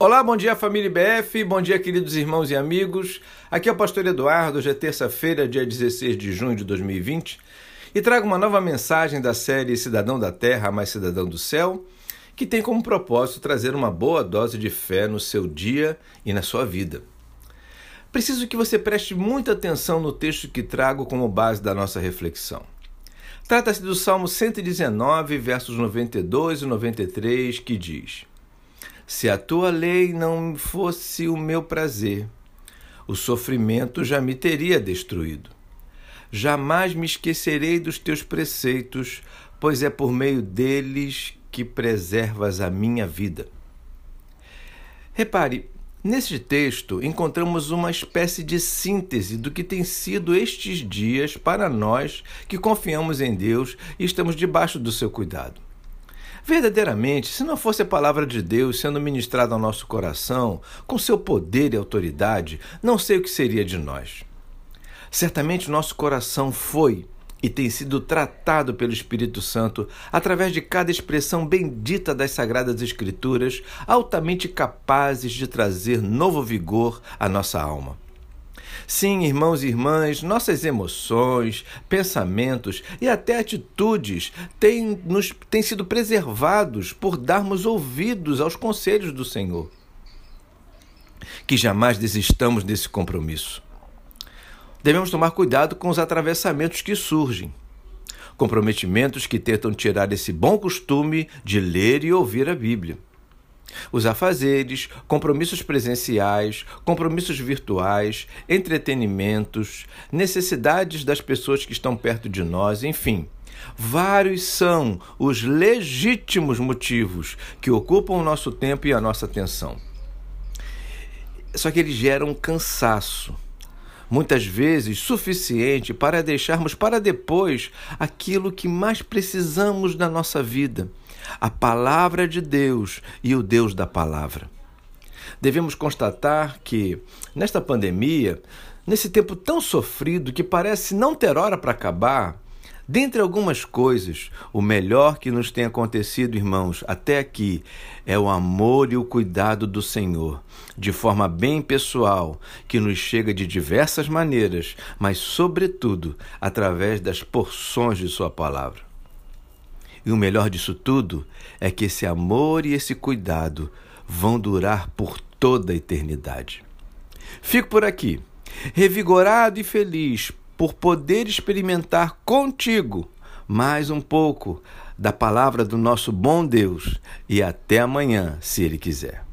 Olá, bom dia família IBF, bom dia queridos irmãos e amigos. Aqui é o pastor Eduardo, hoje é terça-feira, dia 16 de junho de 2020, e trago uma nova mensagem da série Cidadão da Terra, mais Cidadão do Céu, que tem como propósito trazer uma boa dose de fé no seu dia e na sua vida. Preciso que você preste muita atenção no texto que trago como base da nossa reflexão. Trata-se do Salmo 119, versos 92 e 93, que diz: se a tua lei não fosse o meu prazer, o sofrimento já me teria destruído. Jamais me esquecerei dos teus preceitos, pois é por meio deles que preservas a minha vida. Repare, neste texto encontramos uma espécie de síntese do que tem sido estes dias para nós que confiamos em Deus e estamos debaixo do seu cuidado. Verdadeiramente, se não fosse a palavra de Deus sendo ministrada ao nosso coração, com seu poder e autoridade, não sei o que seria de nós. Certamente nosso coração foi e tem sido tratado pelo Espírito Santo através de cada expressão bendita das Sagradas Escrituras, altamente capazes de trazer novo vigor à nossa alma. Sim, irmãos e irmãs, nossas emoções, pensamentos e até atitudes têm, nos, têm sido preservados por darmos ouvidos aos conselhos do Senhor. Que jamais desistamos desse compromisso. Devemos tomar cuidado com os atravessamentos que surgem comprometimentos que tentam tirar esse bom costume de ler e ouvir a Bíblia. Os afazeres, compromissos presenciais, compromissos virtuais, entretenimentos, necessidades das pessoas que estão perto de nós, enfim. Vários são os legítimos motivos que ocupam o nosso tempo e a nossa atenção. Só que eles geram cansaço, muitas vezes suficiente para deixarmos para depois aquilo que mais precisamos na nossa vida a palavra de Deus e o Deus da palavra. Devemos constatar que, nesta pandemia, nesse tempo tão sofrido que parece não ter hora para acabar, dentre algumas coisas, o melhor que nos tem acontecido, irmãos, até aqui, é o amor e o cuidado do Senhor, de forma bem pessoal, que nos chega de diversas maneiras, mas, sobretudo, através das porções de Sua palavra. E o melhor disso tudo é que esse amor e esse cuidado vão durar por toda a eternidade. Fico por aqui, revigorado e feliz por poder experimentar contigo mais um pouco da palavra do nosso bom Deus e até amanhã, se Ele quiser.